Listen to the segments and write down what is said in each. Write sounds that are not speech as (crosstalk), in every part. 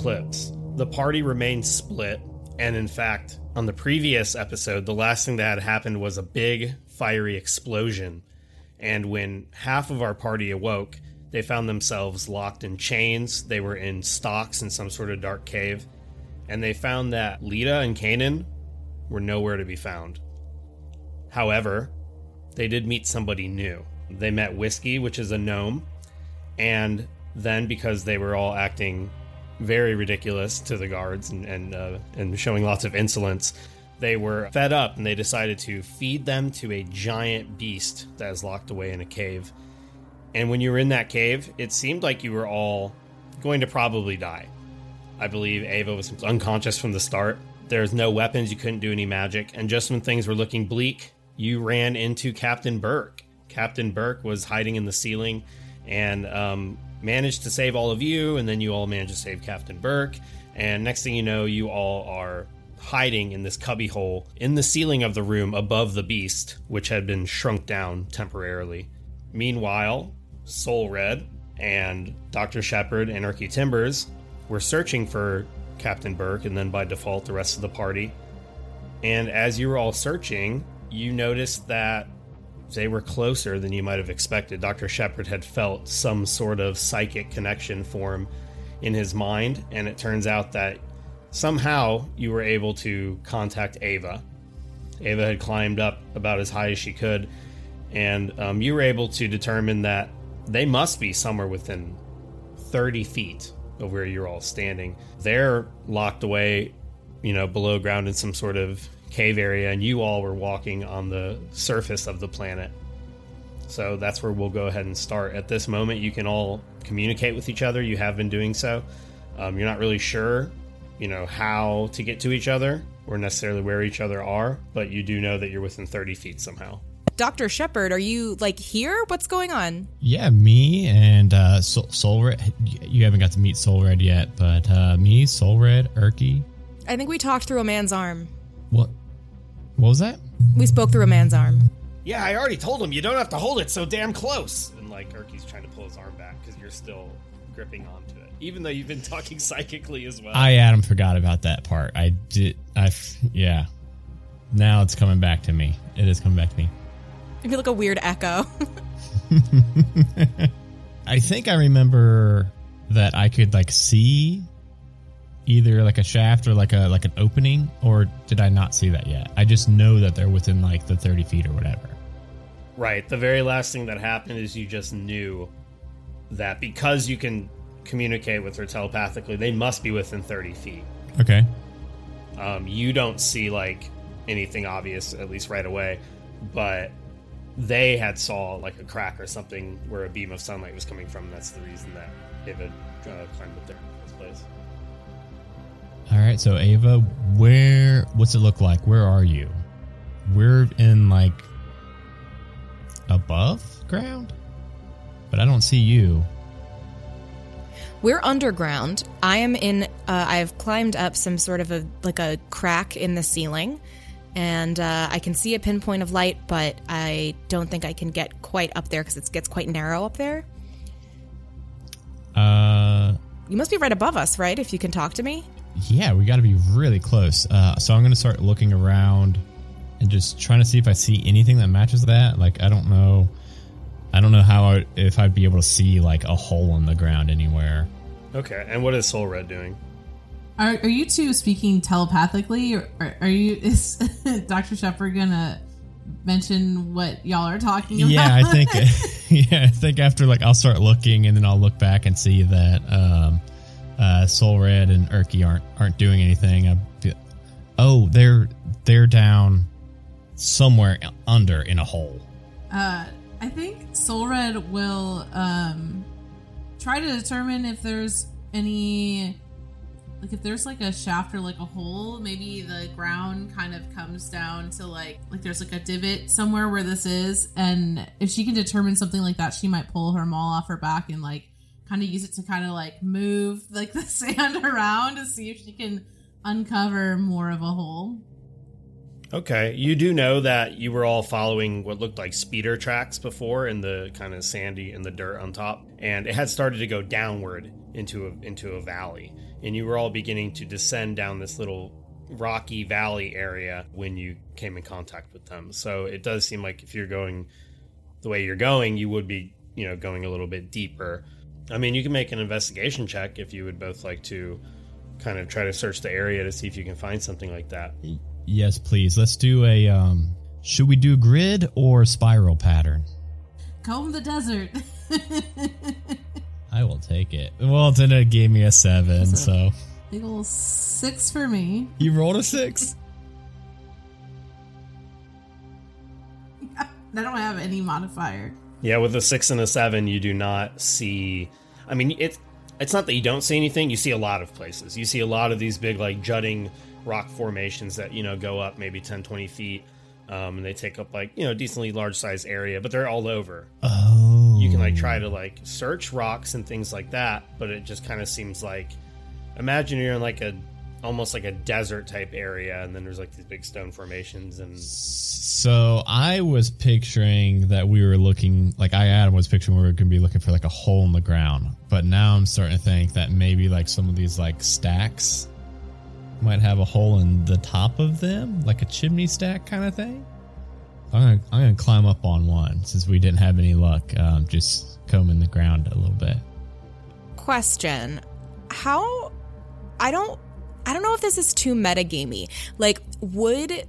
Eclipse, the party remained split, and in fact, on the previous episode, the last thing that had happened was a big fiery explosion. And when half of our party awoke, they found themselves locked in chains. They were in stocks in some sort of dark cave. And they found that Lita and Kanan were nowhere to be found. However, they did meet somebody new. They met Whiskey, which is a gnome, and then because they were all acting very ridiculous to the guards and and, uh, and showing lots of insolence, they were fed up and they decided to feed them to a giant beast that is locked away in a cave. And when you were in that cave, it seemed like you were all going to probably die. I believe Ava was unconscious from the start. There's no weapons, you couldn't do any magic, and just when things were looking bleak, you ran into Captain Burke. Captain Burke was hiding in the ceiling and um, managed to save all of you, and then you all managed to save Captain Burke. And next thing you know, you all are hiding in this cubbyhole in the ceiling of the room above the beast, which had been shrunk down temporarily. Meanwhile, Soul Red and Dr. Shepard and Erky Timbers were searching for Captain Burke, and then by default, the rest of the party. And as you were all searching, you noticed that they were closer than you might have expected. Dr. Shepard had felt some sort of psychic connection form in his mind, and it turns out that somehow you were able to contact Ava. Ava had climbed up about as high as she could, and um, you were able to determine that they must be somewhere within 30 feet of where you're all standing. They're locked away, you know, below ground in some sort of cave area, and you all were walking on the surface of the planet. So that's where we'll go ahead and start. At this moment, you can all communicate with each other. You have been doing so. Um, you're not really sure, you know, how to get to each other or necessarily where each other are, but you do know that you're within 30 feet somehow. Dr. Shepard, are you like here? What's going on? Yeah, me and uh, Soul, Soul Red. You haven't got to meet Soul Red yet, but uh, me, Soul Red, Erky. I think we talked through a man's arm. What? What was that? We spoke through a man's arm. Yeah, I already told him you don't have to hold it so damn close. And like Erky's trying to pull his arm back because you're still gripping onto it, even though you've been talking (laughs) psychically as well. I Adam forgot about that part. I did. I yeah. Now it's coming back to me. It is coming back to me. I feel like a weird echo. (laughs) I think I remember that I could like see either like a shaft or like a like an opening, or did I not see that yet? I just know that they're within like the thirty feet or whatever. Right. The very last thing that happened is you just knew that because you can communicate with her telepathically, they must be within 30 feet. Okay. Um, you don't see like anything obvious, at least right away, but they had saw like a crack or something where a beam of sunlight was coming from. That's the reason that had uh, climbed up there All right. So Ava, where? What's it look like? Where are you? We're in like above ground, but I don't see you. We're underground. I am in. Uh, I've climbed up some sort of a like a crack in the ceiling, and uh, I can see a pinpoint of light, but I don't think I can get quite up there because it gets quite narrow up there. Uh, You must be right above us, right? If you can talk to me. Yeah, we got to be really close. Uh, so I'm gonna start looking around and just trying to see if I see anything that matches that. Like I don't know, I don't know how I I, if I'd be able to see like a hole in the ground anywhere. Okay, and what is Soul Red doing? Are, are you two speaking telepathically, or are, are you? (laughs) Is Doctor Shepard gonna mention what y'all are talking about? Yeah, I think. (laughs) (laughs) yeah, I think after like I'll start looking, and then I'll look back and see that um, uh, Soul Red and Erky aren't aren't doing anything. I be, oh, they're they're down somewhere under in a hole. Uh, I think Soul Red will um, try to determine if there's any, like if there's like a shaft or like a hole. Maybe the ground kind of comes down to like like there's like a divot somewhere where this is, and if she can determine something like that, she might pull her maul off her back and like kind of use it to kind of like move like (laughs) the sand around to see if she can uncover more of a hole. Okay, you do know that you were all following what looked like speeder tracks before in the kind of sandy and the dirt on top, and it had started to go downward into a into a valley, and you were all beginning to descend down this little rocky valley area when you came in contact with them. So it does seem like if you're going the way you're going, you would be, you know, going a little bit deeper. I mean, you can make an investigation check if you would both like to kind of try to search the area to see if you can find something like that. Yes, please. Let's do a. Um, should we do grid or spiral pattern? Comb the desert. I will take it. Well, then it gave me a seven, so Big ol' six for me. you rolled a six. (laughs) I don't have any modifier. Yeah, with a six and a seven, you do not see. I mean, it's it's not that you don't see anything. You see a lot of places. You see a lot of these big, like jutting rock formations that you know go up maybe 10, 20 feet, um, and they take up like you know decently large size area. But they're all over. Oh, You can like try to like search rocks and things like that, but it just kind of seems like imagine you're in like a almost like a desert type area, and then there's like these big stone formations and So I was picturing that we were looking, like I Adam was picturing we were going to be looking for like a hole in the ground. But now I'm starting to think that maybe like some of these like stacks might have a hole in the top of them, like a chimney stack kind of thing. I'm gonna, I'm gonna climb up on one since we didn't have any luck. Um, just combing the ground a little bit. Question: How? I don't. I don't know if this is too metagamey. Like, would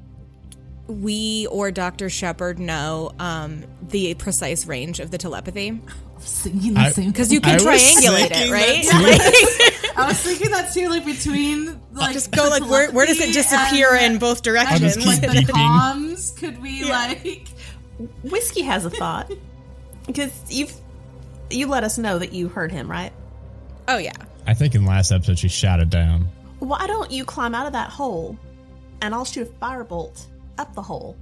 we or Doctor Shepard know um, the precise range of the telepathy? I was thinking the same Because you can was triangulate it, right? that (laughs) (laughs) I was thinking that too, like between like Just go like where? Where does it disappear and- in both and directions? keep like the comms? Could we like? Whiskey has a thought (laughs) because you've you let us know that you heard him, right? oh yeah. I think in last episode she shouted down. Why don't you climb out of that hole, and I'll shoot a firebolt up the hole,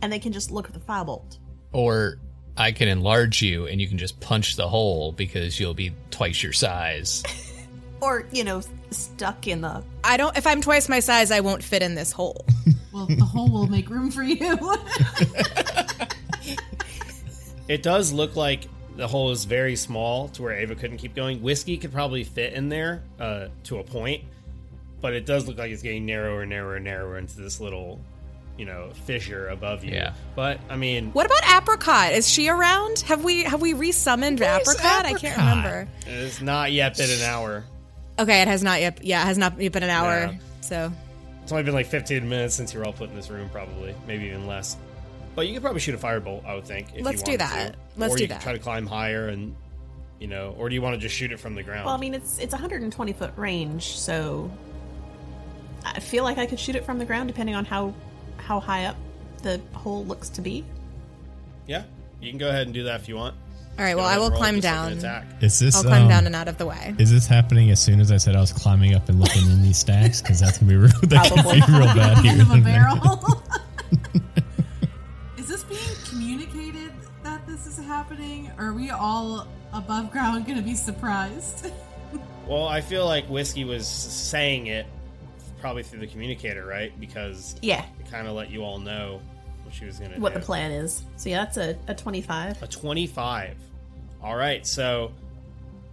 and they can just look at the firebolt. Or I can enlarge you and you can just punch the hole because you'll be twice your size. (laughs) Or you know, stuck in the. I don't. If I'm twice my size, I won't fit in this hole. (laughs) Well, the hole will make room for you. (laughs) It does look like the hole is very small to where Ava couldn't keep going. Whiskey could probably fit in there uh, to a point, but it does look like it's getting narrower and narrower and narrower into this little, you know, fissure above you. Yeah. But I mean, What about Apricot? Is she around? Have we have we resummoned Where's Apricot? I can't remember. it's not yet been an hour. Okay, it has not yet. Yeah, it has not yet been an hour. Yeah. So It's only been like 15 minutes since you were all put in this room, probably, maybe even less. But you could probably shoot a firebolt, I would think. If Let's you do that. To. Let's or do you could that. try to climb higher and, you know, or do you want to just shoot it from the ground? Well, I mean, it's it's 120 foot range, so I feel like I could shoot it from the ground, depending on how how high up the hole looks to be. yeah, you can go ahead and do that if you want. all right. Go Well, I will climb just like down. attack. Is this? I'll climb um, down and out of the way. Is this happening as soon as I said I was climbing up and looking in these stacks? Because that's gonna be real. (laughs) That could Probably. be real bad here. Of a in (laughs) a barrel. (laughs) this is happening? Or are we all above ground going to be surprised? (laughs) Well, I feel like Whiskey was saying it probably through the communicator, right? Because Yeah, it kind of let you all know what she was going to do. what the plan is. So yeah, that's a, a 25. A 25. All right, so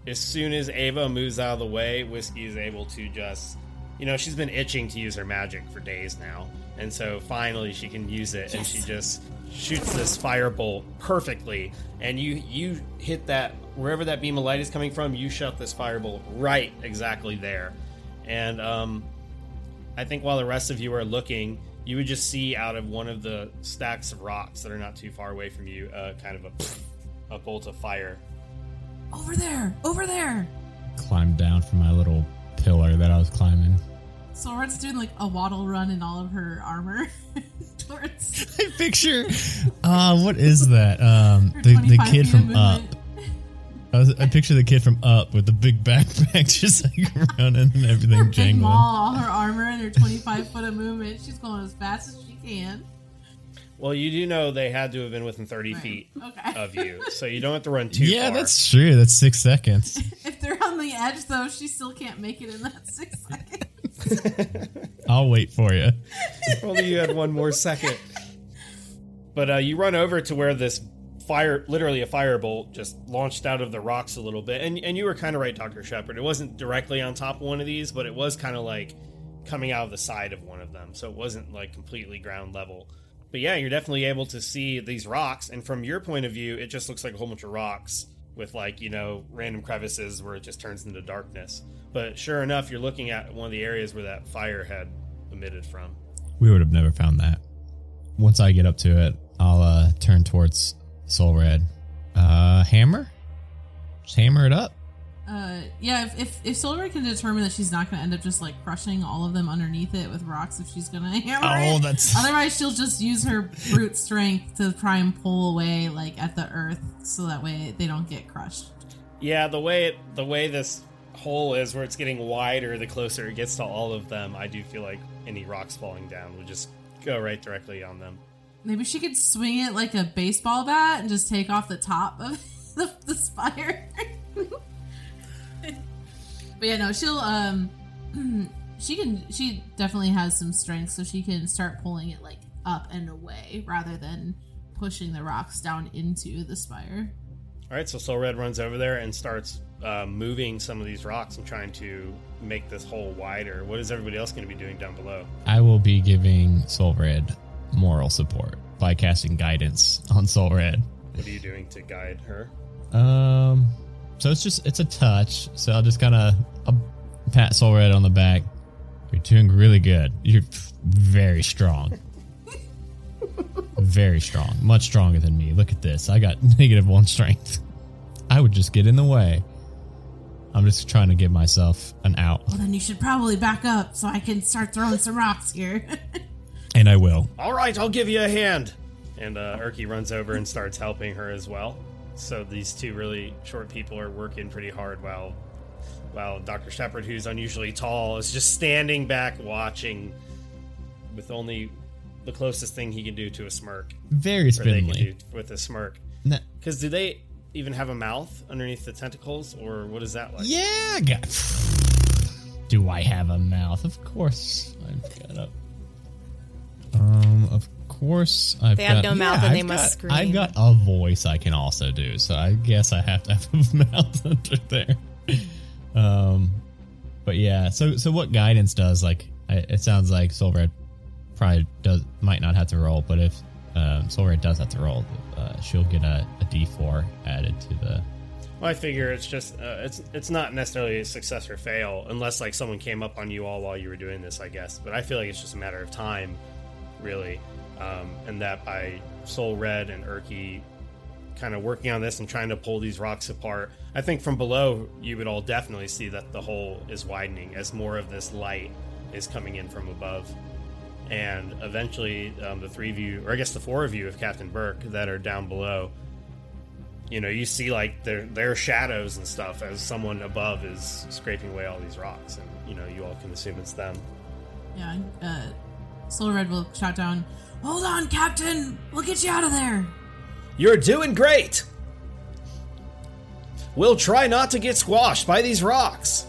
as soon as Ava moves out of the way, Whiskey is able to just, you know, she's been itching to use her magic for days now. And so finally she can use it and she just shoots this firebolt perfectly. And you you hit that wherever that beam of light is coming from, you shot this firebolt right exactly there. And um I think while the rest of you are looking, you would just see out of one of the stacks of rocks that are not too far away from you, uh, kind of a a bolt of fire. Over there, over there. Climbed down from my little pillar that I was climbing. Sora's doing like a waddle run in all of her armor (laughs) towards I picture, uh, what is that? Um, the, the kid from Up. I, was, I picture the kid from Up with the big (laughs) backpack, just like running and everything Her big jangling. maul, her armor, and her 25 foot of movement. She's going as fast as she can. Well, you do know they had to have been within 30 Right. feet Okay. of you, (laughs) so you don't have to run too far. Yeah, far. that's true. That's six seconds. (laughs) If they're on the edge, though, she still can't make it in that six (laughs) seconds. I'll wait for you. If only you had one more second. But uh, you run over to where this fire, literally a firebolt, just launched out of the rocks a little bit. And, and you were kind of right, Dr. Shepard. It wasn't directly on top of one of these, but it was kind of like coming out of the side of one of them. So it wasn't like completely ground level. But yeah, you're definitely able to see these rocks. And from your point of view, it just looks like a whole bunch of rocks with like, you know, random crevices where it just turns into darkness. But sure enough, you're looking at one of the areas where that fire had emitted from. We would have never found that. Once I get up to it, I'll uh, turn towards Soul Red. Uh, hammer? Just hammer it up. Uh, yeah, if, if, if Silver can determine that she's not going to end up just like crushing all of them underneath it with rocks if she's going (laughs) to hammer Oh, it. that's- (laughs) Otherwise, she'll just use her brute strength to try and pull away like at the earth so that way they don't get crushed. Yeah, the way it, the way this hole is, where it's getting wider, the closer it gets to all of them, I do feel like any rocks falling down would just go right directly on them. Maybe she could swing it like a baseball bat and just take off the top of (laughs) the, the spire. But yeah, no, she'll um (clears throat) she can she definitely has some strength so she can start pulling it like up and away rather than pushing the rocks down into the spire. All right, so Soul Red runs over there and starts uh, moving some of these rocks and trying to make this hole wider. What is everybody else going to be doing down below? I will be giving Soul Red moral support by casting guidance on Soul Red. What are you doing to guide her? Um, so it's just it's a touch. So I'll just kind of pat Soul Red on the back. You're doing really good. You're very strong. very strong. Much stronger than me. Look at this. I got (laughs) negative one strength. I would just get in the way. I'm just trying to give myself an out, Well, then you should probably back up so I can start throwing some rocks here. and I will. All right, I'll give you a hand. And uh, Erky runs over and starts helping her as well. So these two really short people are working pretty hard while while Dr. Shepard, who's unusually tall, is just standing back watching with only the closest thing he can do to a smirk. Very Or they can do spindly. with a smirk. Because do they even have a mouth underneath the tentacles, or what is that like? Yeah, I got. (sighs) Do I have a mouth? Of course, I've got a. Um, of course, I've They got. have no mouth and they I've must got- I've got a voice I can also do, so I guess I have to have (laughs) a mouth (laughs) under there. Um, but yeah, so so what guidance does like I, it sounds like Soul Red probably does might not have to roll, but if um, Soul Red does have to roll, uh, she'll get a, a D4 added to the Well, I figure it's just uh, it's it's not necessarily a success or fail unless like someone came up on you all while you were doing this, I guess. But I feel like it's just a matter of time, really, um, and that by Soul Red and Erky kind of working on this and trying to pull these rocks apart. I think from below you would all definitely see that the hole is widening as more of this light is coming in from above. And eventually, um, the three of you, or I guess the four of you, of Captain Burke, that are down below, you know, you see like their their shadows and stuff as someone above is scraping away all these rocks, and you know, you all can assume it's them. yeah, uh, Soul Red will shout down, Hold on, Captain! We'll get you out of there! You're doing great. We'll try not to get squashed by these rocks.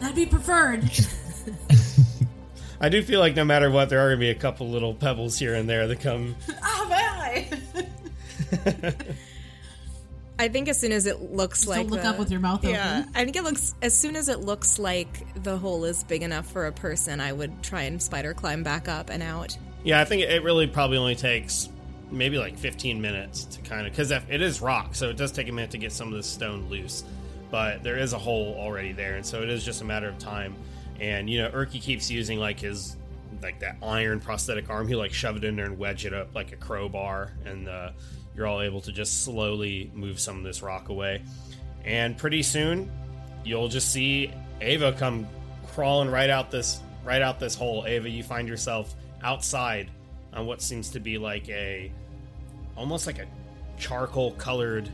That'd be preferred. (laughs) I do feel like no matter what, there are going to be a couple little pebbles here and there that come. (laughs) ah, my eye! (laughs) I think as soon as it looks like don't look the- up with your mouth yeah, open. I think it looks as soon as it looks like the hole is big enough for a person, I would try and spider climb back up and out. Yeah, I think it really probably only takes maybe like 15 minutes to kind of because it is rock, so it does take a minute to get some of the stone loose. But there is a hole already there, and so it is just a matter of time. And you know, Erky keeps using like his like that iron prosthetic arm. He like shove it in there and wedge it up like a crowbar, and uh, you're all able to just slowly move some of this rock away. And pretty soon, you'll just see Ava come crawling right out this right out this hole. Ava, you find yourself outside on what seems to be like a almost like a charcoal colored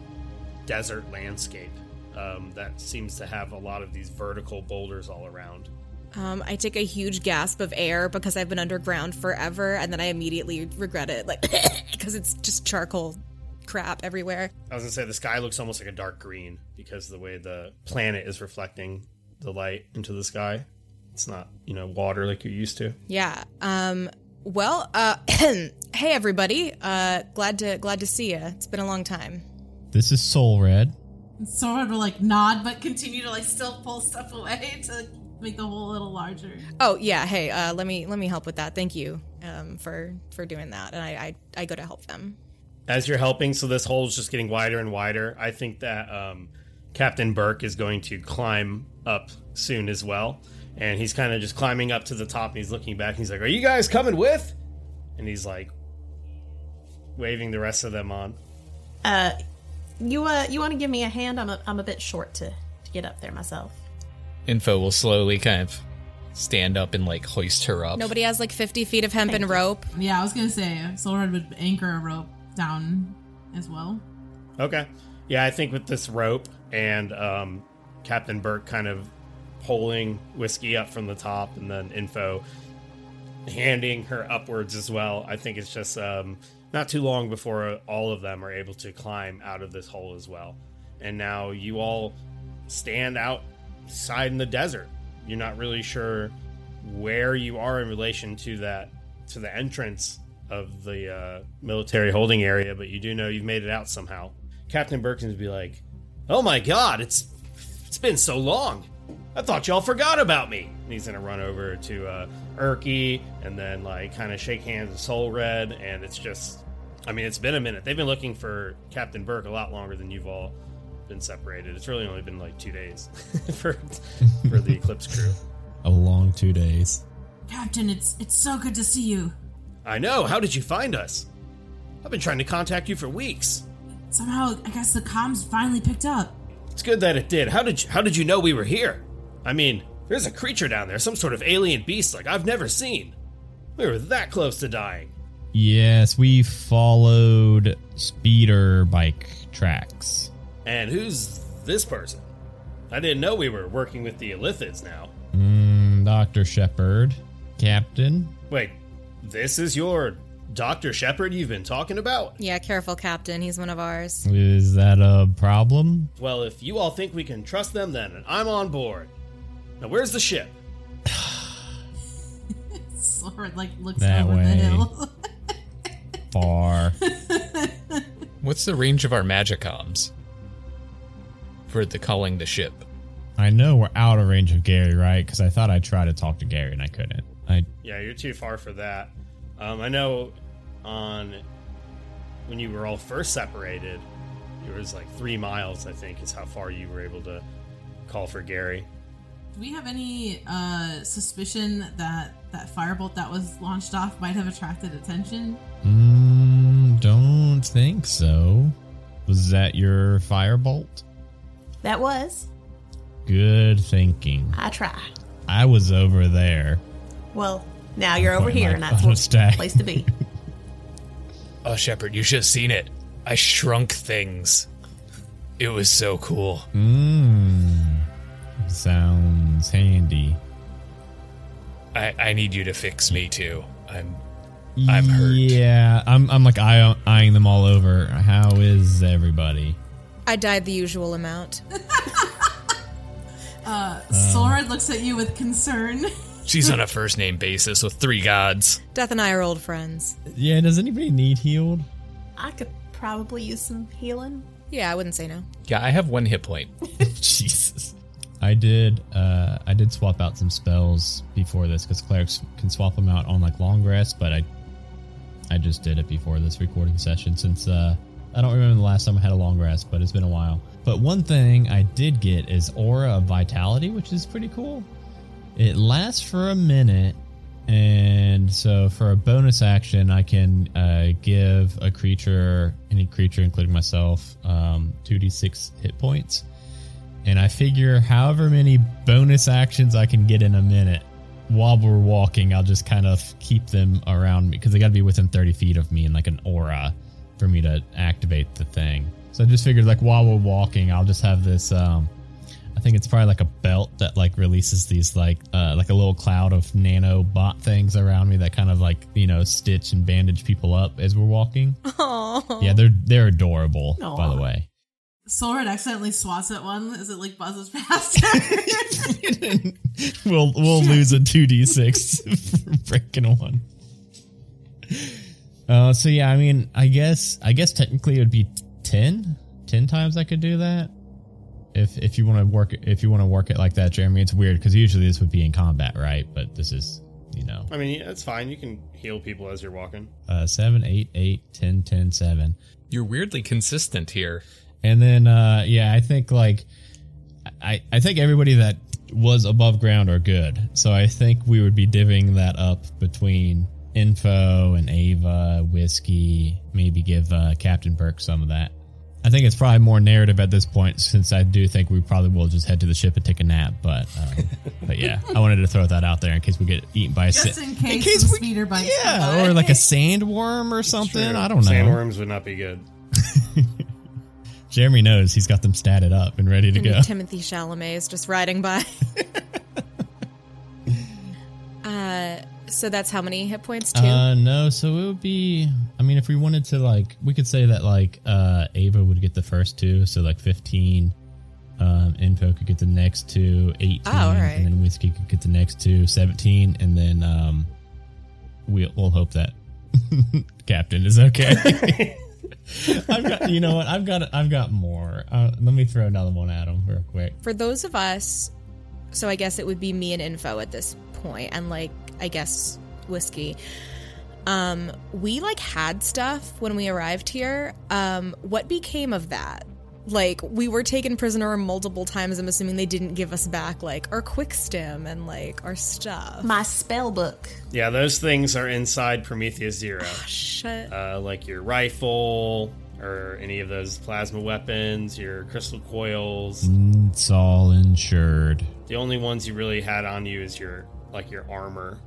desert landscape um, that seems to have a lot of these vertical boulders all around. Um, I take a huge gasp of air because I've been underground forever, and then I immediately regret it, like (coughs) because it's just charcoal crap everywhere. I was gonna say the sky looks almost like a dark green because of the way the planet is reflecting the light into the sky. It's not, you know, water like you're used to. Yeah. Um. Well. Uh. (clears throat) hey, everybody. Uh. Glad to glad to see you. It's been a long time. This is Soul Red. Sora will like nod, but continue to like still pull stuff away (laughs) to make the hole a little larger. Oh yeah. Hey. Uh. Let me let me help with that. Thank you. Um. For for doing that, and I I, I go to help them. As you're helping, so this hole is just getting wider and wider. I think that um, Captain Burke is going to climb up soon as well. And he's kind of just climbing up to the top and he's looking back and he's like, Are you guys coming with? And he's like waving the rest of them on. Uh, you uh, you want to give me a hand? I'm a, I'm a bit short to, to get up there myself. Info will slowly kind of stand up and like hoist her up. Nobody has like 50 feet of hemp hempen rope. Yeah, I was gonna say Solred would anchor a rope down as well. Okay. Yeah, I think with this rope and um, Captain Burke kind of pulling whiskey up from the top and then info handing her upwards as well. I think it's just um, not too long before all of them are able to climb out of this hole as well. And now you all stand outside in the desert. You're not really sure where you are in relation to that to the entrance of the uh, military holding area, but you do know you've made it out somehow. Captain Birkins would be like, "Oh my God, it's it's been so long. I thought y'all forgot about me." And he's gonna run over to uh, Erky and then like kind of shake hands with Soul Red, and it's just, I mean, it's been a minute. They've been looking for Captain Burke a lot longer than you've all been separated. It's really only been like two days (laughs) for for the Eclipse crew. (laughs) A long two days. Captain, it's it's so good to see you. I know. How did you find us? I've been trying to contact you for weeks. Somehow, I guess the comms finally picked up. It's good that it did. How did you, how did you know we were here? I mean, there's a creature down there, some sort of alien beast like I've never seen. We were that close to dying. Yes, we followed speeder bike tracks. And who's this person? I didn't know we were working with the Illithids now. Mm, Dr. Shepard, Captain. Wait, this is your Dr. Shepard you've been talking about? Yeah, careful, Captain. He's one of ours. Is that a problem? Well, if you all think we can trust them, then I'm on board. Now, where's the ship? (sighs) Solred like looks That over way. the hill. (laughs) Far. (laughs) What's the range of our magic magicomms for the calling the ship? I know we're out of range of Gary, right? Because I thought I'd try to talk to Gary and I couldn't. I Yeah, you're too far for that. Um, I know on when you were all first separated, it was like three miles, I think, is how far you were able to call for Gary. Do we have any uh, suspicion that that firebolt that was launched off might have attracted attention? mm, don't think so. Was that your firebolt? That was. Good thinking. I try. I was over there. Well, now you're over here, and that's auto the stack. place to be. (laughs) Oh, Shepard, you should have seen it. I shrunk things. It was so cool. Mmm. Sounds handy. I, I need you to fix me too. I'm I'm hurt. Yeah, I'm. I'm like eye, eyeing them all over. How is everybody? I died the usual amount. (laughs) Uh, Solred looks at you with concern. (laughs) She's on a first name basis with three gods. Death and I are old friends. Yeah. Does anybody need healed? I could probably use some healing. Yeah, I wouldn't say no. Yeah, I have one hit point. (laughs) Jesus. I did. Uh, I did swap out some spells before this because clerics can swap them out on like long rest, but I I just did it before this recording session since uh, I don't remember the last time I had a long rest, but it's been a while. But one thing I did get is Aura of Vitality, which is pretty cool. It lasts for a minute, and so for a bonus action, I can uh, give a creature, any creature, including myself, um, 2d6 hit points. And I figure however many bonus actions I can get in a minute while we're walking, I'll just kind of keep them around me because they got to be within 30 feet of me in like an aura for me to activate the thing. So I just figured like while we're walking, I'll just have this. Um, I think it's probably like a belt that like releases these like uh, like a little cloud of nano bot things around me that kind of like you know stitch and bandage people up as we're walking. Oh, Yeah, they're they're adorable by the way. Solred accidentally swats at one as it like buzzes past (laughs) we'll we'll lose a two d six for breaking one. Uh, so yeah, I mean, I guess I guess technically it would be 10, 10 times I could do that. If if you want to work it, if you want to work it like that, Jeremy, it's weird because usually this would be in combat, right? But this is you know I mean, yeah, it's fine. You can heal people as you're walking. uh, seven, eight, eight, ten, ten, seven. You're weirdly consistent here. And then uh yeah, I think like I I think everybody that was above ground are good. So I think we would be divvying that up between info and Ava, whiskey, maybe give uh, Captain Burke some of that. I think it's probably more narrative at this point since I do think we probably will just head to the ship and take a nap. But um, (laughs) but yeah, I wanted to throw that out there in case we get eaten by a Just sa- in case some speeder bites come yeah, by. or like a (laughs) sandworm or something. True. I don't know. Sandworms would not be good. Jeremy knows he's got them statted up and ready to and go. Timothée Chalamet is just riding by. (laughs) uh, so that's how many hit points? Two. Uh, no, so it would be. I mean, if we wanted to, like, we could say that like uh, Ava would get the first two, so like fifteen. Um, Info could get the next two, 18, Oh, right. and then Whiskey could get the next two, 17, and then um, we'll, we'll hope that (laughs) Captain is okay. (laughs) (laughs) I've got, you know what? I've got, I've got more. Uh, let me throw another one at him real quick. For those of us, so I guess it would be me and Info at this point, and like I guess whiskey. Um, we like had stuff when we arrived here. Um, what became of that? Like we were taken prisoner multiple times. I'm assuming they didn't give us back like our quick stim and like our stuff. My spell book. Yeah, those things are inside Prometheus Zero. Shit. uh, like your rifle or any of those plasma weapons, your crystal coils. It's all insured. The only ones you really had on you is your like your armor,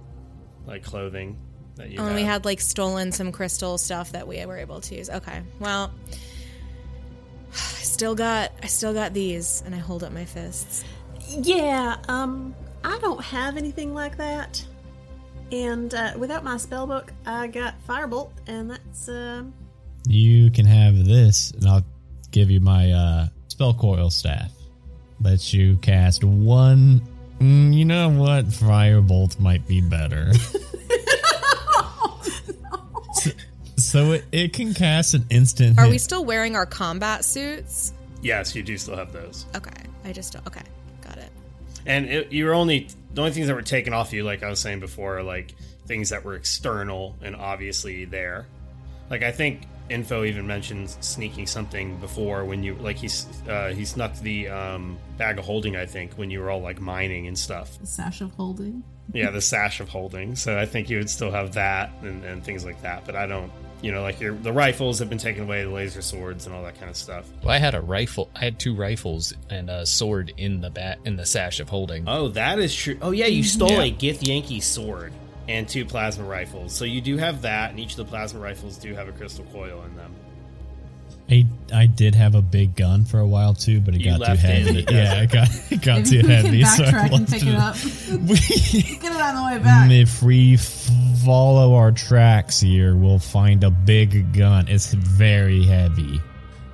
like clothing that you. Oh, and had. we had like stolen some crystal stuff that we were able to use. Okay, well, I still got I still got these, and I hold up my fists. Yeah, um, I don't have anything like that. And uh, without my spell book, I got Firebolt, and that's um, You can have this, and I'll give you my uh, spell coil staff. Lets you cast one. Mm, you know what? Firebolt might be better. (laughs) so so it, it can cast an instant. Are hit. we still wearing our combat suits? Yes, you do still have those, Okay, I just don't. Okay, got it. and it, you were only the only things that were taken off you, like I was saying before, are like things that were external and obviously there. Like I think info even mentions sneaking something before when you like he's uh, he snuck the um, bag of holding. I think when you were all like mining and stuff. The sash of holding. Yeah, the sash of holding. So I think you would still have that and, and things like that. But I don't, you know, like your the rifles have been taken away, the laser swords and all that kind of stuff. Well, I had a rifle. I had two rifles and a sword in the bat in the sash of holding. Oh, that is true. Oh yeah, you mm-hmm. stole Yeah. a Githyanki sword and two plasma rifles. So you do have that, and each of the plasma rifles do have a crystal coil in them. I, I did have a big gun for a while too, but it You got too left it heavy. the (laughs) yeah, it got, it got Maybe too we (laughs) can heavy. so I backtrack and pick it up. (laughs) We- Get it on the way back. If we follow our tracks here, we'll find a big gun. It's very heavy.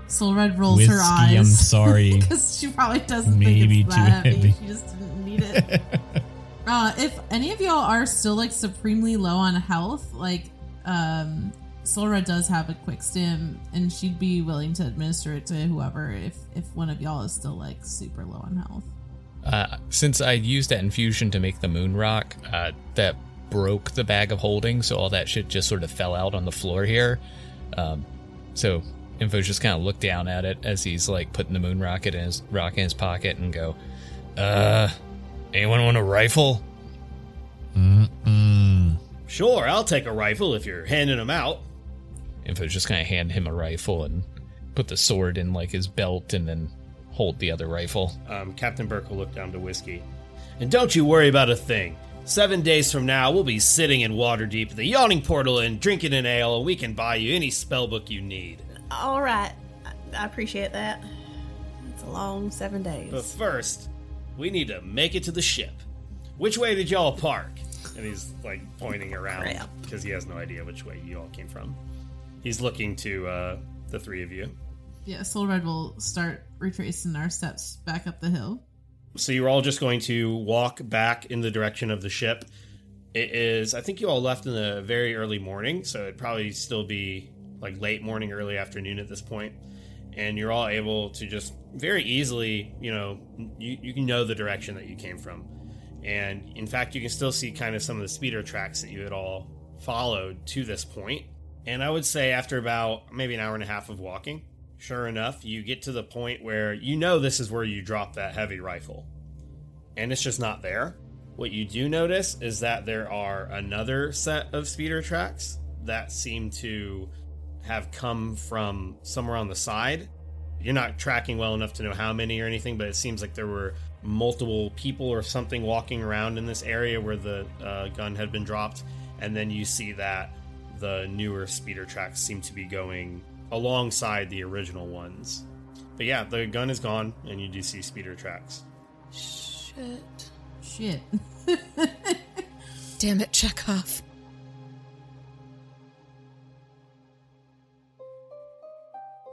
Soul Red rolls Whiskey, her eyes. I'm sorry. because she probably doesn't Maybe think it's too that heavy. heavy. She just didn't need it. uh, if any of y'all are still like supremely low on health, like um, Soul does have a quick stim, and she'd be willing to administer it to whoever if if one of y'all is still like super low on health. Uh, since I used that infusion to make the moon rock, uh, that broke the bag of holding, so all that shit just sort of fell out on the floor here. Um, so Info's just kind of looked down at it as he's like putting the moon rocket in his rock in his pocket and go, "Uh, anyone want a rifle?" Mm-mm. Sure, I'll take a rifle if you're handing them out. Info's just gonna hand him a rifle and put the sword in like his belt and then hold the other rifle. Um, Captain Burke will look down to Whiskey. And don't you worry about a thing. Seven days from now, we'll be sitting in Waterdeep at the Yawning Portal and drinking an ale, and we can buy you any spellbook you need. All right. I, I appreciate that. It's a long seven days. But first, we need to make it to the ship. Which way did y'all park? And he's like pointing around because he has no idea which way you all came from. He's looking to uh, the three of you. Yeah, Soul Red will start retracing our steps back up the hill. So you're all just going to walk back in the direction of the ship. It is, I think you all left in the very early morning, so it'd probably still be like late morning, early afternoon at this point. And you're all able to just very easily, you know, you, you can know the direction that you came from. And in fact, you can still see kind of some of the speeder tracks that you had all followed to this point. And I would say after about maybe an hour and a half of walking, sure enough, you get to the point where you know this is where you drop that heavy rifle. And it's just not there. What you do notice is that there are another set of speeder tracks that seem to have come from somewhere on the side. You're not tracking well enough to know how many or anything, but it seems like there were multiple people or something walking around in this area where the uh, gun had been dropped. And then you see that the newer speeder tracks seem to be going alongside the original ones. But yeah, the gun is gone, and you do see speeder tracks. Shit. Shit. Damn it, Chekhov.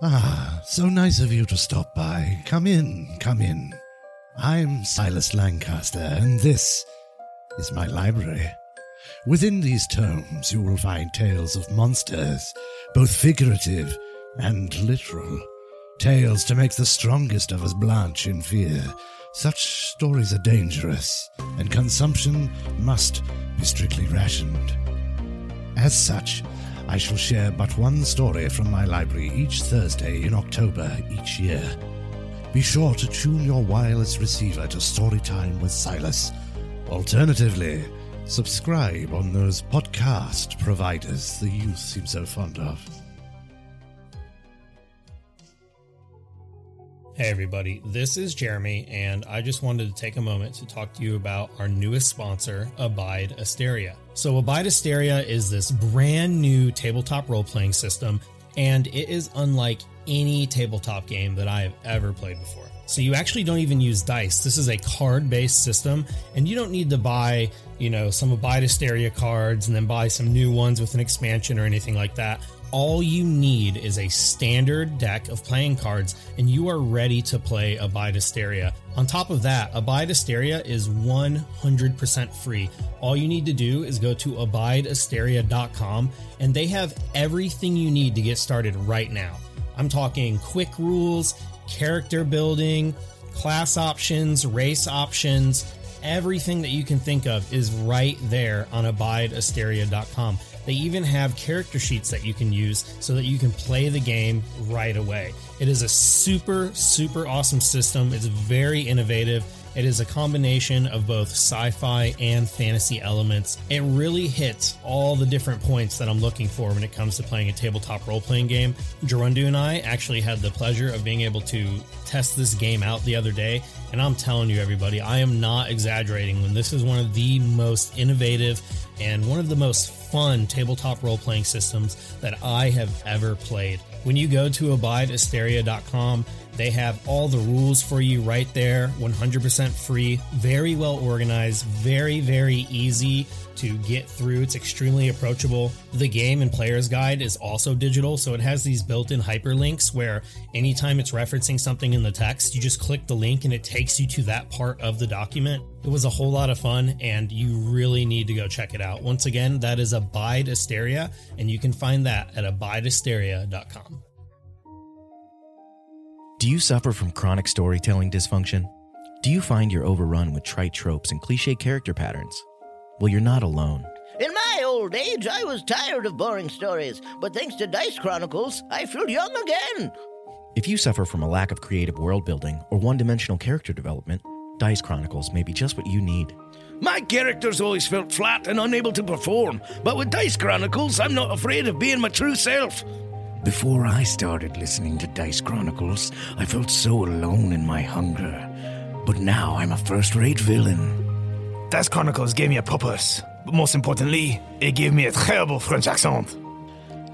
Ah, so nice of you to stop by. Come in, come in. I'm Silas Lancaster, and this is my library. Within these tomes, you will find tales of monsters, both figurative and literal. Tales to make the strongest of us blanch in fear. Such stories are dangerous, and consumption must be strictly rationed. As such, I shall share but one story from my library each Thursday in October each year. Be sure to tune your wireless receiver to Storytime with Silas. Alternatively, subscribe on those podcast providers the youth seem so fond of. Hey, everybody, this is Jeremy, and I just wanted to take a moment to talk to you about our newest sponsor, Abide Asteria. So, Abide Asteria is this brand new tabletop role playing system, and it is unlike any tabletop game that I have ever played before. So, you actually don't even use dice. This is a card based system, and you don't need to buy, you know, some Abide cards and then buy some new ones with an expansion or anything like that all you need is a standard deck of playing cards and you are ready to play Abide. On top of that, Abide is 100% free. All you need to do is go to abideasteria.com and they have everything you need to get started right now. I'm talking quick rules, character building, class options, race options, everything that you can think of is right there on abideasteria.com. They even have character sheets that you can use so that you can play the game right away. It is a super, super awesome system. It's very innovative. It is a combination of both sci fi and fantasy elements. It really hits all the different points that I'm looking for when it comes to playing a tabletop role playing game. Gerundu and I actually had the pleasure of being able to test this game out the other day. And I'm telling you, everybody, I am not exaggerating when this is one of the most innovative and one of the most fun tabletop role playing systems that I have ever played. When you go to abideasteria.com, they have all the rules for you right there, 100% free, very well organized, very, very easy to get through. It's extremely approachable. The game and player's guide is also digital, so it has these built in hyperlinks where anytime it's referencing something in the text, you just click the link and it takes you to that part of the document. It was a whole lot of fun, and you really need to go check it out. Once again, that is Abide Asteria, and you can find that at abideasteria.com. Do you suffer from chronic storytelling dysfunction? Do you find you're overrun with trite tropes and cliche character patterns? Well, you're not alone. In my old age, I was tired of boring stories, but thanks to Dice Chronicles, I feel young again. If you suffer from a lack of creative world building or one dimensional character development, Dice Chronicles may be just what you need. My characters always felt flat and unable to perform, but with Dice Chronicles, I'm not afraid of being my true self. Before I started listening to Dice Chronicles, I felt so alone in my hunger. But now I'm a first rate villain. Dice Chronicles gave me a purpose, but most importantly, it gave me a terrible French accent.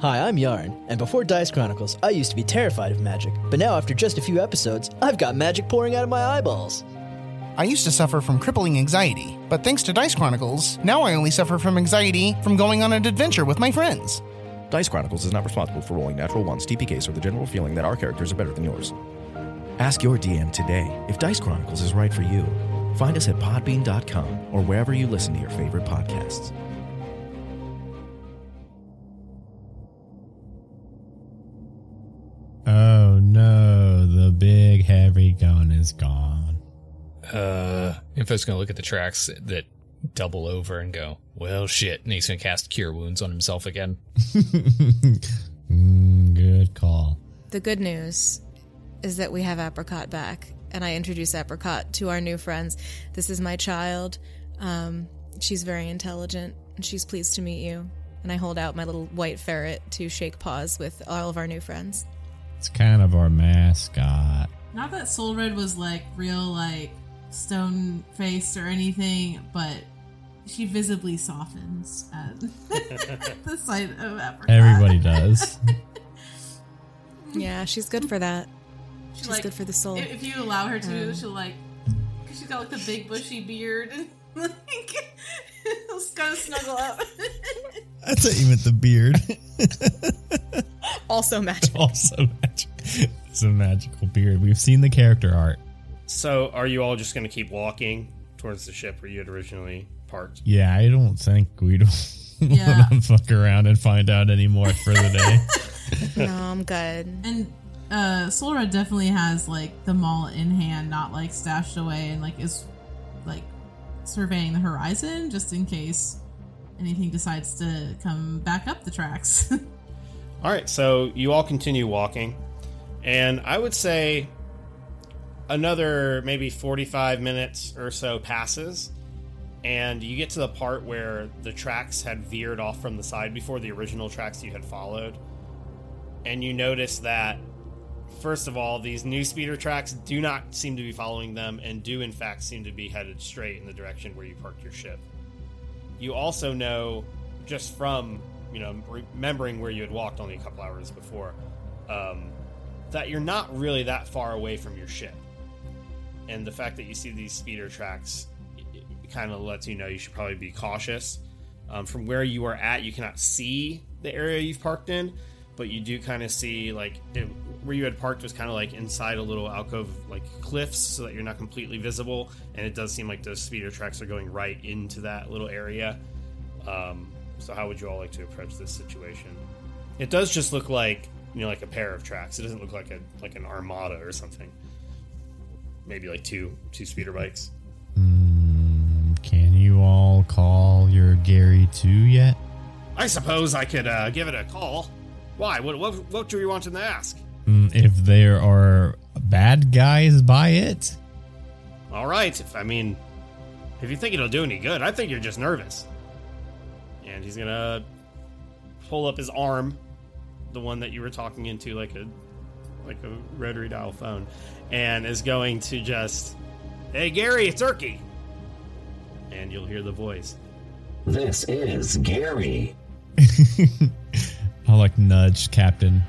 Hi, I'm Yarn, and before Dice Chronicles, I used to be terrified of magic. But now, after just a few episodes, I've got magic pouring out of my eyeballs. I used to suffer from crippling anxiety, but thanks to Dice Chronicles, now I only suffer from anxiety from going on an adventure with my friends. Dice Chronicles is not responsible for rolling natural ones, TPKs, or the general feeling that our characters are better than yours. Ask your DM today if Dice Chronicles is right for you. Find us at podbean.com or wherever you listen to your favorite podcasts. Oh no, the big heavy gun is gone. Uh, Info's gonna look at the tracks that double over and go, well, shit. And he's gonna cast Cure Wounds on himself again. (laughs) Mm, good call. The good news is that we have Apricot back, and I introduce Apricot to our new friends. This is my child. Um, she's very intelligent, and she's pleased to meet you. And I hold out my little white ferret to shake paws with all of our new friends. It's kind of our mascot. Not that Soul Red was like real, like stone faced or anything, but she visibly softens at (laughs) the sight of Apricot. Everybody does. (laughs) Yeah, she's good for that. She's like- good for the soul. If, if you allow her to, Um, she'll like, cause she's got like the big bushy beard and (laughs) like, just kind of snuggle up. I thought you meant the beard. (laughs) also magic. also magic. It's a magical beard. We've seen the character art. So, are you all just going to keep walking towards the ship where you had originally parked? Yeah, I don't think we don't (laughs) Yeah. want to fuck around and find out any more for the day. no, I'm good. And uh definitely has like the mallet in hand, not like stashed away, and like is like surveying the horizon just in case anything decides to come back up the tracks. (laughs) All right, so you all continue walking, and I would say another maybe 45 minutes or so passes, and you get to the part where the tracks had veered off from the side before the original tracks you had followed. And you notice that, first of all, these new speeder tracks do not seem to be following them and do, in fact, seem to be headed straight in the direction where you parked your ship. You also know, just from you know remembering where you had walked only a couple hours before, um, that you're not really that far away from your ship, and the fact that you see these speeder tracks kind of lets you know you should probably be cautious. Um, from where you are at, you cannot see the area you've parked in, but you do kind of see like it, where you had parked was kind of like inside a little alcove, like cliffs, so that you're not completely visible. And it does seem like those speeder tracks are going right into that little area. Um, so, how would you all like to approach this situation? It does just look like you know, like a pair of tracks. It doesn't look like a like an armada or something. Maybe like two two speeder bikes. Can you all call your Gary 2 yet? I suppose I could uh, give it a call. Why? What, what, what do you want to ask? Mm, if there are bad guys by it? All right. If I mean, if you think it'll do any good, I think you're just nervous. And he's gonna pull up his arm, the one that you were talking into, like a like a rotary dial phone, and is going to just, "Hey Gary, it's Erky," and you'll hear the voice. This is Gary. (laughs) I'll like nudge Captain.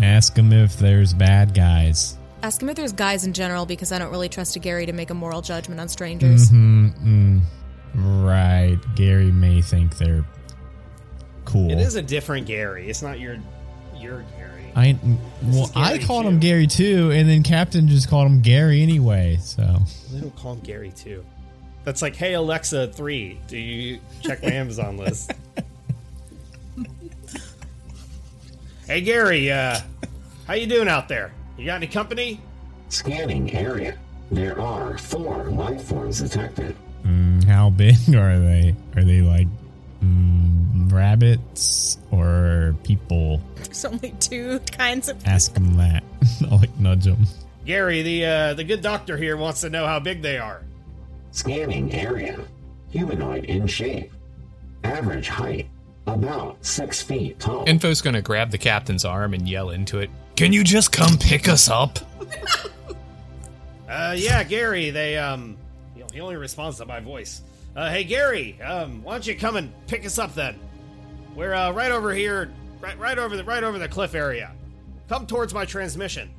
Ask him if there's bad guys. Ask him if there's guys in general because I don't really trust a Gary to make a moral judgment on strangers. Mm-hmm, mm. Right. Gary may think they're cool. It is a different Gary. It's not your your Gary. I well, is I called too. him Gary too, and then Captain just called him Gary anyway. So They don't call him Gary too. That's like, hey Alexa, three. Do you check my Amazon list? (laughs) hey Gary, uh, how you doing out there? You got any company? Scanning area. There are four life forms detected. mm, how big (laughs) are they? Are they like mm, rabbits or people? There's only two kinds of. Ask them that. (laughs) I'll like nudge them. Gary, the uh, the good doctor here wants to know how big they are. Scanning area. Humanoid in shape. Average height. About six feet tall. Info's gonna grab the captain's arm and yell into it. Can you just come pick us up? (laughs) Uh, yeah, Gary. They um, he- he only responds to my voice. Uh, hey, Gary. Um, why don't you come and pick us up then? We're uh, right over here, right, right over the right over the cliff area. Come towards my transmission.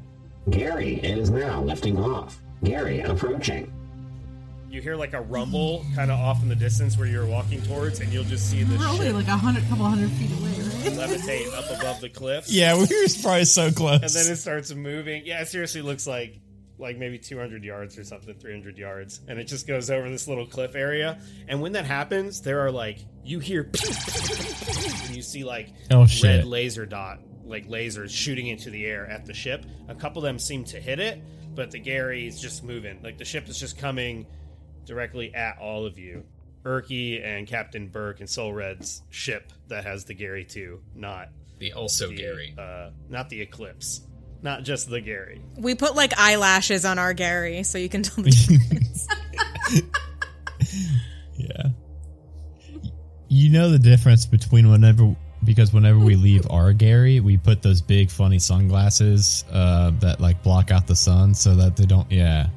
Gary is now lifting off. Gary approaching. You hear like a rumble kind of off in the distance where you're walking towards, and you'll just see the We're only ship like a hundred, couple hundred feet away, right? levitate up above the cliffs. Yeah, we were probably so close. and then it starts moving. Yeah, it seriously looks like like maybe 200 yards or something, 300 yards, and it just goes over this little cliff area. And when that happens, there are like you hear, (laughs) and you see like Oh, red shit. laser dot, like lasers shooting into the air at the ship. A couple of them seem to hit it, but the Gary is just moving. Like the ship is just coming directly at all of you. Erky and Captain Burke and Soul Red's ship that has the Gary too, not the also Gary, uh, not the Eclipse, not just the Gary. We put like eyelashes on our Gary, so you can tell the (laughs) difference. (laughs) Yeah. You know the difference between whenever because whenever we leave our Gary, we put those big funny sunglasses uh, that like block out the sun so that they don't. Yeah,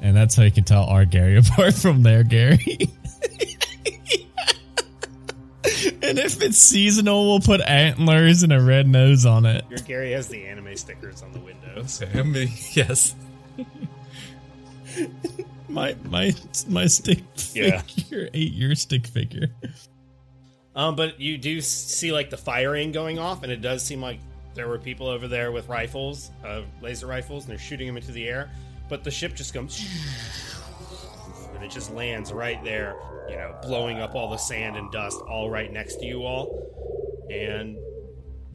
and that's how you can tell our Gary (laughs) apart from their Gary. and if it's seasonal, we'll put antlers and a red nose on it. Your Gary has the anime stickers on the windows. (laughs) yes. My my my stick Yeah. figure, eight year stick figure. Um, but you do see like the firing going off, and it does seem like there were people over there with rifles, uh, laser rifles, and they're shooting them into the air. But the ship just comes, (laughs) and it just lands right there, you know, blowing up all the sand and dust, all right next to you all. And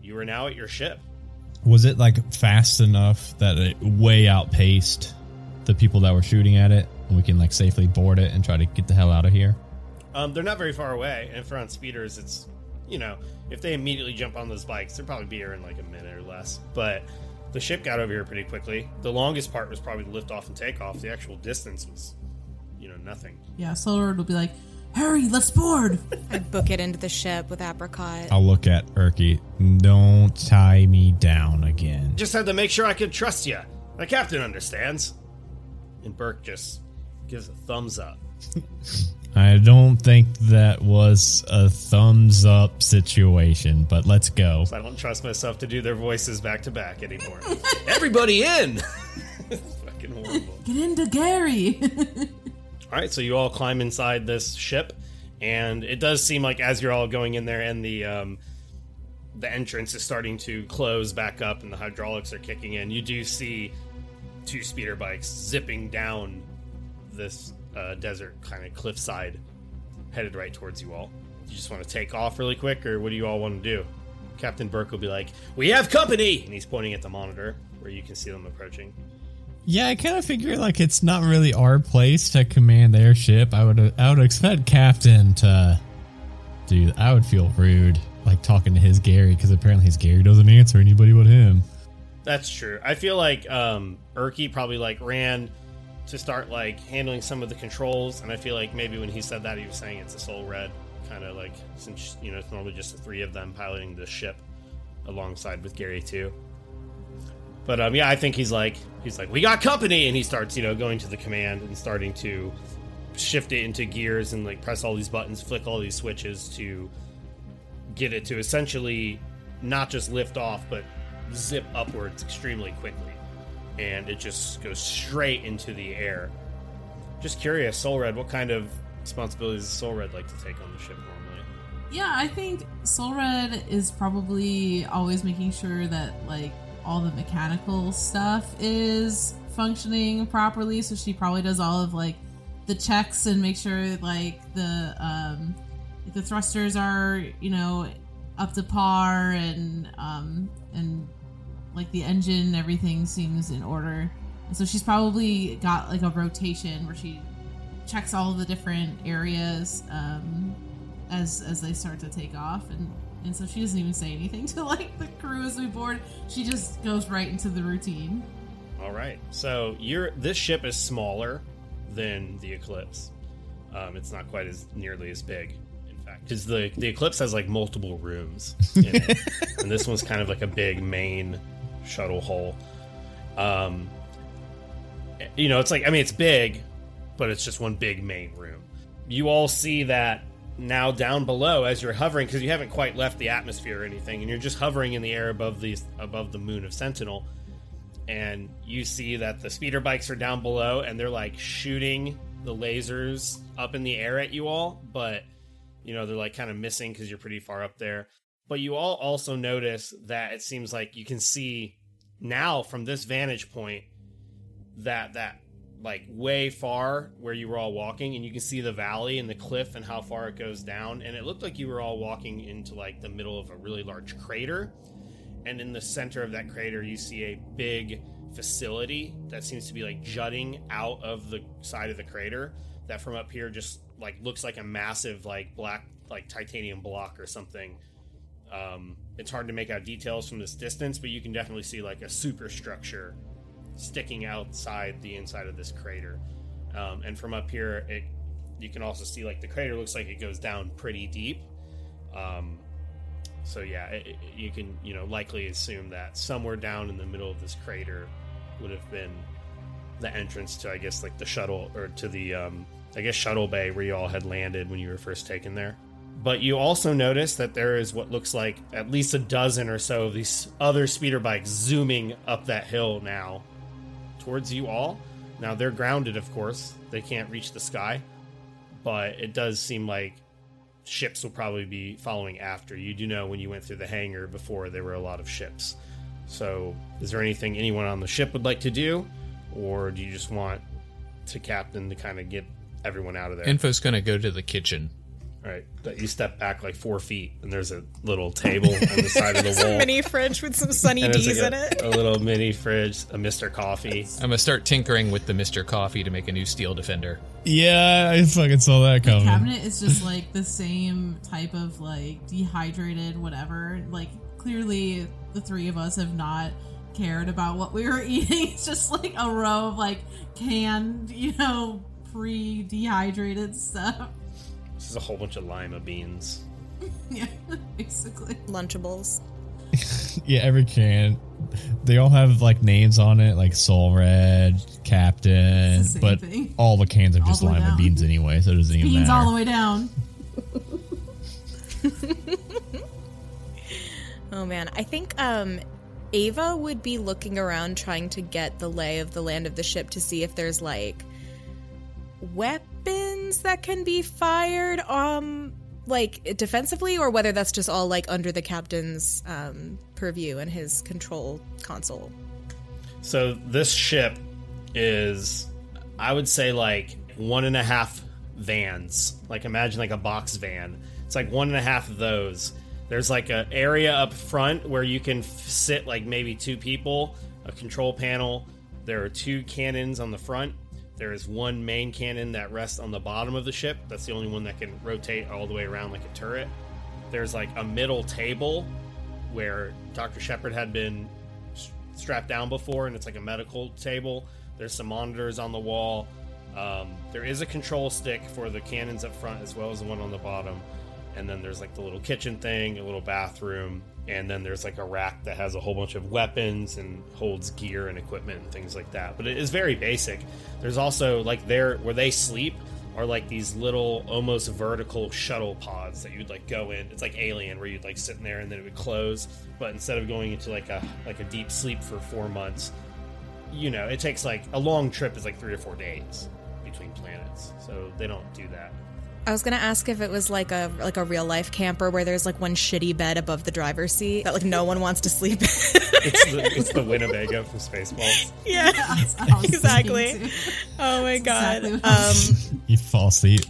you are now at your ship. Was it like fast enough that it way outpaced the people that were shooting at it? And we can like safely board it and try to get the hell out of here. Um, they're not very far away, and if they're on speeders, it's you know, if they immediately jump on those bikes, they'll probably be here in like a minute or less. But the ship got over here pretty quickly. The longest part was probably the lift off and take off. The actual distance was, you know, nothing. Yeah, Solar will be like, "Hurry, let's board." (laughs) I'd book it into the ship with apricot. I'll look at Erky. Don't tie me down again. Just had to make sure I could trust you. The captain understands. And Burke just gives a thumbs up. (laughs) I don't think that was a thumbs up situation, but let's go. I don't trust myself to do their voices back to back anymore. (laughs) Everybody in! (laughs) Fucking horrible. Get into Gary. (laughs) All right, so you all climb inside this ship, and it does seem like as you're all going in there, and the um, the entrance is starting to close back up, and the hydraulics are kicking in. You do see two speeder bikes zipping down this uh, desert kind of cliffside, headed right towards you all. You just want to take off really quick, or what do you all want to do? Captain Burke will be like, "We have company," and he's pointing at the monitor where you can see them approaching. Yeah, I kind of figure like it's not really our place to command their ship. I would I would expect Captain to do. I would feel rude like talking to his Gary because apparently his Gary doesn't answer anybody but him. That's true. I feel like um Erky probably like ran to start like handling some of the controls, and I feel like maybe when he said that, he was saying it's a Soul Red kind of like since you know it's normally just the three of them piloting the ship alongside with Gary too. But um, yeah, I think he's like he's like we got company, and he starts you know going to the command and starting to shift it into gears and like press all these buttons, flick all these switches to get it to essentially not just lift off, but zip upwards extremely quickly. And it just goes straight into the air. Just curious, Soul Red, what kind of responsibilities does Soul Red like to take on the ship normally? Yeah, I think Soul Red is probably always making sure that like all the mechanical stuff is functioning properly. So she probably does all of like the checks and make sure like the um the thrusters are you know up to par and um and like the engine everything seems in order. And so she's probably got like a rotation where she checks all the different areas um as as they start to take off, and and so she doesn't even say anything (laughs) to like the crew as we board. She just goes right into the routine. All right. So you're this ship is smaller than the Eclipse. Um, it's not quite as nearly as big, in fact, because the the Eclipse has like multiple rooms, in it. (laughs) and this one's kind of like a big main shuttle hull. Um, you know, it's like I mean, it's big, but it's just one big main room. You all see that now down below as you're hovering because you haven't quite left the atmosphere or anything, and you're just hovering in the air above the above the moon of Sentinel and you see that the speeder bikes are down below and they're like shooting the lasers up in the air at you all but you know they're like kind of missing because you're pretty far up there but you all also notice that it seems like you can see now from this vantage point that that like way far where you were all walking and you can see the valley and the cliff and how far it goes down and it looked like you were all walking into like the middle of a really large crater and in the center of that crater you see a big facility that seems to be like jutting out of the side of the crater that from up here just like looks like a massive like black like titanium block or something um, it's hard to make out details from this distance but you can definitely see like a superstructure sticking outside the inside of this crater um, and from up here it you can also see like the crater looks like it goes down pretty deep um, so yeah, it, it- you can you know likely assume that somewhere down in the middle of this crater would have been the entrance to I guess like the shuttle or to the um, I guess shuttle bay where you all had landed when you were first taken there. But you also notice that there is what looks like at least a dozen or so of these other speeder bikes zooming up that hill now towards you all. Now they're grounded, of course; they can't reach the sky. But it does seem like ships will probably be following after. You do know when you went through the hangar before there were a lot of ships. So, is there anything anyone on the ship would like to do, or do you just want to captain to kind of get everyone out of there? Info's gonna go to the kitchen. All right, that you step back like four feet, and there's a little table on the side of the (laughs) wall. a mini fridge with some Sunny D's like in a, it. a little mini fridge, a Mister Coffee. (laughs) I'm gonna start tinkering with the Mr. Coffee to make a new steel defender. Yeah, I fucking saw that The coming. cabinet is just like the same type of like dehydrated whatever. Like clearly the three of us have not cared about what we were (laughs) eating. It's just like a row of like canned, you know, pre dehydrated stuff. This is a whole bunch of lima beans. (laughs) yeah, basically. Lunchables. (laughs) Yeah, every can. They all have like names on it, like Soul Red, Captain, It's the same but thing. all the cans are All just lima down. beans anyway, so it doesn't even matter. Beans all the way down. (laughs) Oh man, I think um Ava would be looking around trying to get the lay of the land of the ship to see if there's like weapons that can be fired um like defensively or whether that's just all like under the captain's um purview and his control console. So this ship is, I would say, like one and a half vans. Like imagine like a box van. It's like one and a half of those. There's like an area up front where you can f- sit like maybe two people. A control panel. There are two cannons on the front. There is one main cannon that rests on the bottom of the ship. That's the only one that can rotate all the way around like a turret. There's like a middle table where Dr. Shepard had been strapped down before, and it's like a medical table. There's some monitors on the wall. Um, there is a control stick for the cannons up front as well as the one on the bottom. And then there's like the little kitchen thing, a little bathroom, and then there's like a rack that has a whole bunch of weapons and holds gear and equipment and things like that. But it is very basic. There's also like there where they sleep are like these little almost vertical shuttle pods that you'd like go in. It's like Alien where you'd like sit in there and then it would close. But instead of going into like a like a deep sleep for four months, you know, it takes like a long trip is like three or four days between planets. So they don't do that. I was gonna ask if it was like a like a real life camper where there's like one shitty bed above the driver's seat that like no one wants to sleep. in. It's the, it's the Winnebago from Spaceballs. Yeah, That's (laughs) what I was (laughs) exactly. Oh my god. exactly what I was um, (laughs) You fall asleep.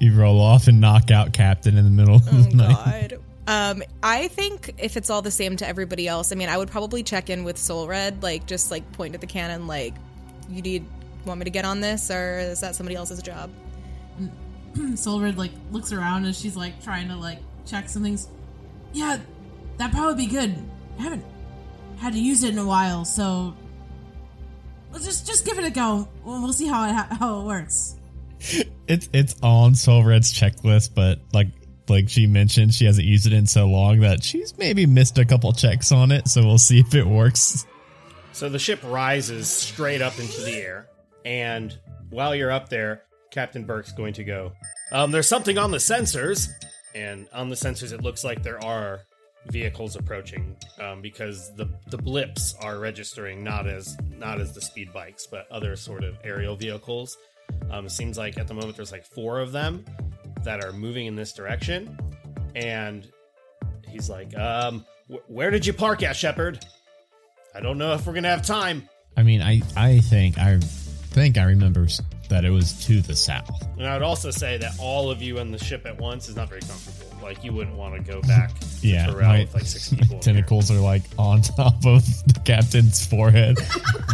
you roll off and knock out Captain in the middle of Oh the night. God. Um, I think if it's all the same to everybody else, I mean, I would probably check in with Soul Red, like just like point at the cannon, like, you need want me to get on this, or is that somebody else's job? (clears throat) Soul Red like looks around and she's like trying to like check some things. Yeah, that'd probably be good. I haven't had to use it in a while, so let's just just give it a go. We'll, we'll see how it how it works. It's it's on Soul Red's checklist, but like like she mentioned, she hasn't used it in so long that she's maybe missed a couple checks on it. So we'll see if it works. So the ship rises straight up into the air, and while you're up there, Captain Burke's going to go. Um, there's something on the sensors, and on the sensors, it looks like there are vehicles approaching um, because the the blips are registering not as not as the speed bikes, but other sort of aerial vehicles. Um, it seems like at the moment there's like four of them that are moving in this direction, and he's like, um, wh- "Where did you park at, Shepard? I don't know if we're gonna have time." I mean, I I think I think I remember s- that it was to the south. And I would also say that all of you on the ship at once is not very comfortable. Like you wouldn't want to go back to (laughs) Yeah, Corral my, with like six people. in there. tentacles are like on top of the captain's forehead. (laughs)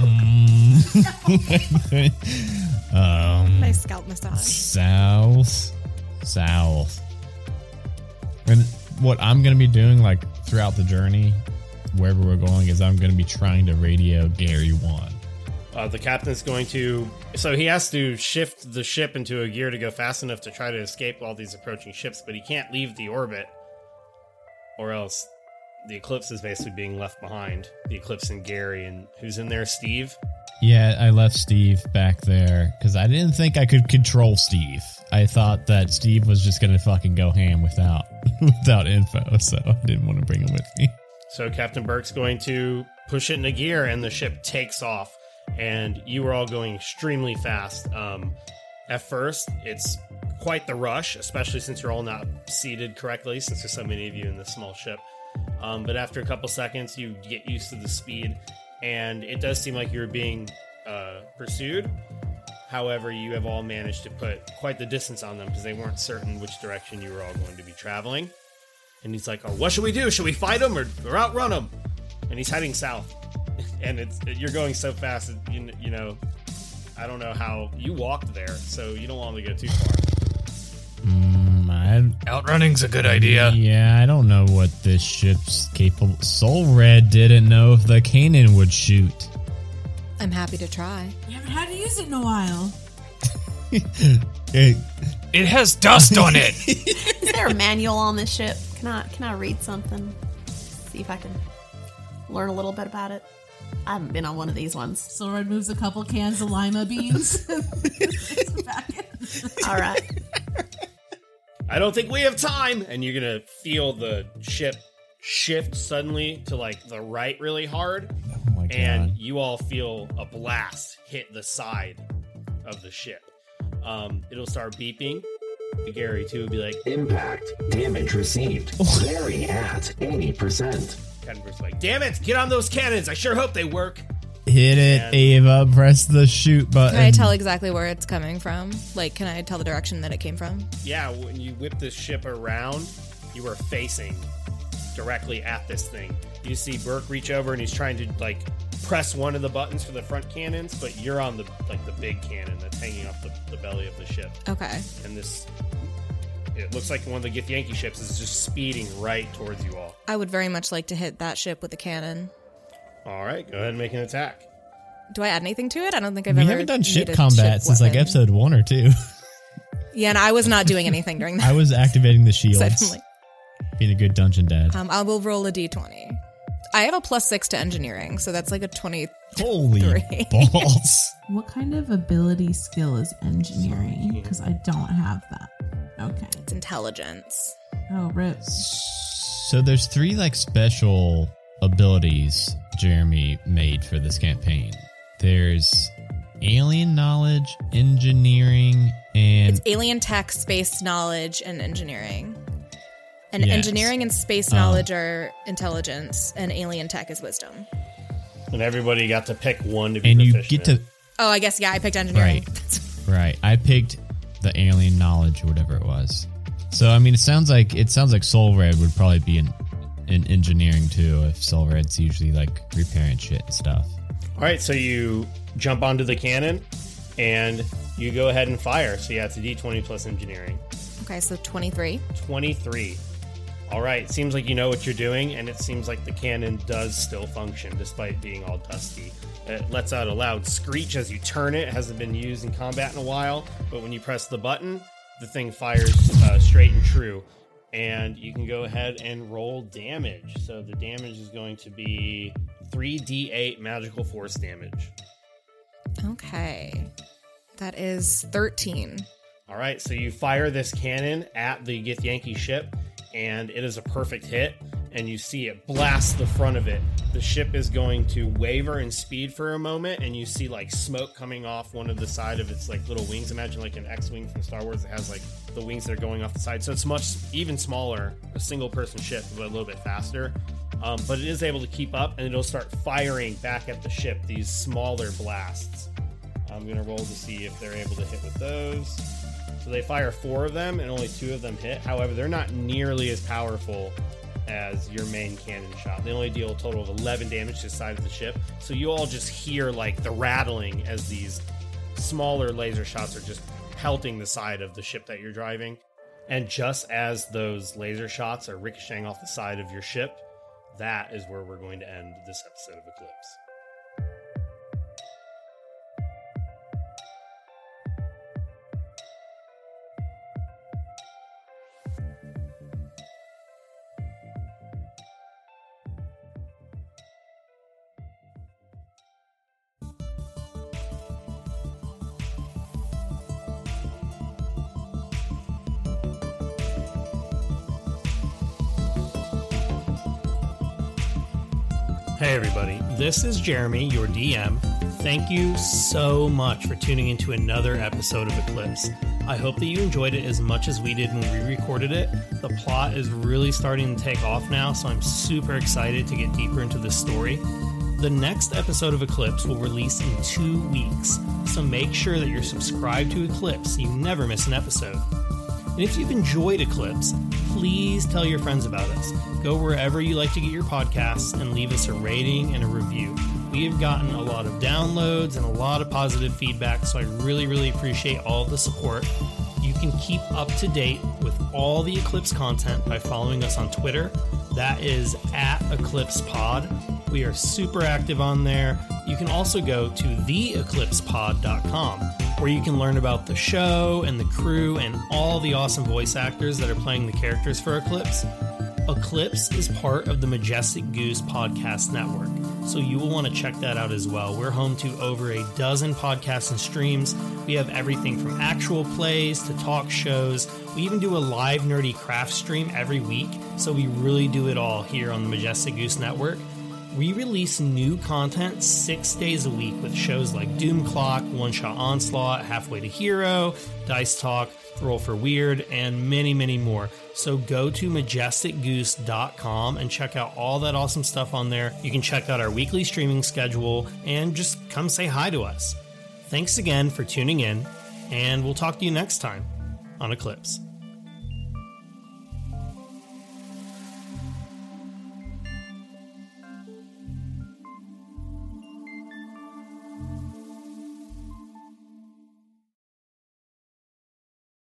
Mm. (laughs) um, Nice scalp massage. south, south. And what I'm gonna be doing, like throughout the journey, wherever we're going, is I'm gonna be trying to radio Gary one. Uh, the captain's going to. So he has to shift the ship into a gear to go fast enough to try to escape all these approaching ships, but he can't leave the orbit, or else the eclipse is basically being left behind. The eclipse and Gary, and who's in there? Steve. Yeah, I left Steve back there because I didn't think I could control Steve. I thought that Steve was just gonna fucking go ham without (laughs) without info, so I didn't want to bring him with me. So Captain Burke's going to push it into gear, and the ship takes off. And you are all going extremely fast. Um, at first, it's quite the rush, especially since you're all not seated correctly, since there's so many of you in this small ship. Um, but after a couple seconds, you get used to the speed, and it does seem like you're being uh, pursued. However, you have all managed to put quite the distance on them because they weren't certain which direction you were all going to be traveling. And he's like, "Oh, what should we do? Should we fight them or, or outrun them?" And he's heading south. And it's you're going so fast, that you, you know. I don't know how you walked there, so you don't want to go too far. Mm, I, Outrunning's a good idea. Yeah, I don't know what this ship's capable. Soul Red didn't know if the cannon would shoot. I'm happy to try. We haven't had to use it in a while. It, It has dust on it. (laughs) Is there a manual on this ship? Can I can I read something? See if I can learn a little bit about it. I haven't been on one of these ones. Soul Red moves a couple cans of lima beans. (laughs) All right. I don't think we have time. And you're gonna feel the ship shift suddenly to like the right really hard. oh and you all feel a blast hit the side of the ship. Um, it'll start beeping. Gary too would be like, Impact. Damage received. Vary at 80%. Kenver's like, damn it, get on those cannons. I sure hope they work. Hit it, And- Ava. Press the shoot button. Can I tell exactly where it's coming from? Like, can I tell the direction that it came from? Yeah, when you whip this ship around, you are facing directly at this thing. You see Burke reach over and he's trying to like press one of the buttons for the front cannons, but you're on the like the big cannon that's hanging off the, the belly of the ship. Okay. And this it looks like one of the Githyanki ships is just speeding right towards you all. I would very much like to hit that ship with a cannon. All right, go ahead and make an attack. Do I add anything to it? I don't think I've we ever. haven't done ship needed combat ship since like weapon. episode one or two. (laughs) Yeah, and I was not doing anything during (laughs) that. I was activating the (laughs) shields, Suddenly. being a good dungeon dad. Um, I will roll a d20. I have a plus six to engineering, so that's like a 20. Holy Three. balls! what kind of ability skill is engineering? Because I don't have that. Okay. It's intelligence. Oh, rip. So there's three like special abilities Jeremy made for this campaign. There's alien knowledge, engineering, and It's alien tech, space knowledge, and engineering. And Yes. engineering and space Uh. knowledge are intelligence, and alien tech is wisdom. And everybody got to pick one to be and you proficient get in. to Oh, I guess, yeah, I picked engineering. right, right. I picked the alien knowledge or whatever it was. So I mean, it sounds like it sounds like Soul Red would probably be in in engineering too. If Soul Red's usually like repairing shit and stuff. All right, so you jump onto the cannon, and You go ahead and fire. So yeah, it's a d20 plus engineering. Okay, so 23. 23. All right, seems like you know what you're doing, and it seems like the cannon does still function despite being all dusty. It lets out a loud screech as you turn it. it hasn't been used in combat in a while, but when you press the button, the thing fires uh, straight and true. And you can go ahead and roll damage. So the damage is going to be 3d8 magical force damage. Okay. That is 13. All right, so you fire this cannon at the Githyanki ship, and it is a perfect hit. And you see it blast the front of it. The ship is going to waver in speed for a moment, and you see like smoke coming off one of the side of its like little wings. Imagine like an X-wing from Star Wars that has like the wings that are going off the side. So it's much even smaller, a single-person ship, but a little bit faster. Um, but it is able to keep up, and it'll start firing back at the ship these smaller blasts. I'm gonna roll to see if they're able to hit with those. So they fire four of them, and only two of them hit. However, they're not nearly as powerful as your main cannon shot. They only deal a total of 11 damage to the side of the ship. So you all just hear like the rattling as these smaller laser shots are just pelting the side of the ship that you're driving. And just as those laser shots are ricocheting off the side of your ship, that is where we're going to end this episode of Eclipse. Everybody, this is Jeremy, your DM. Thank you so much for tuning into another episode of Eclipse. I hope that you enjoyed it as much as we did when we recorded it. The plot is really starting to take off now, so I'm super excited to get deeper into this story. The next episode of Eclipse will release in two weeks, so make sure that you're subscribed to Eclipse so you never miss an episode. And if you've enjoyed Eclipse, please tell your friends about us. Go wherever you like to get your podcasts and leave us a rating and a review. We have gotten a lot of downloads and a lot of positive feedback, so I really, really appreciate all the support. You can keep up to date with all the Eclipse content by following us on Twitter. That is at Eclipse Pod. We are super active on there. You can also go to theeclipsepod.com where you can learn about the show and the crew and all the awesome voice actors that are playing the characters for Eclipse. Eclipse is part of the Majestic Goose podcast network, so you will want to check that out as well. We're home to over a dozen podcasts and streams. We have everything from actual plays to talk shows. We even do a live nerdy craft stream every week, so we really do it all here on the Majestic Goose network. We release new content six days a week with shows like Doom Clock, One Shot Onslaught, Halfway to Hero, Dice Talk, Roll for Weird, and many, many more. So go to majesticgoose.com and check out all that awesome stuff on there. You can check out our weekly streaming schedule and just come say hi to us. Thanks again for tuning in, and we'll talk to you next time on Eclipse.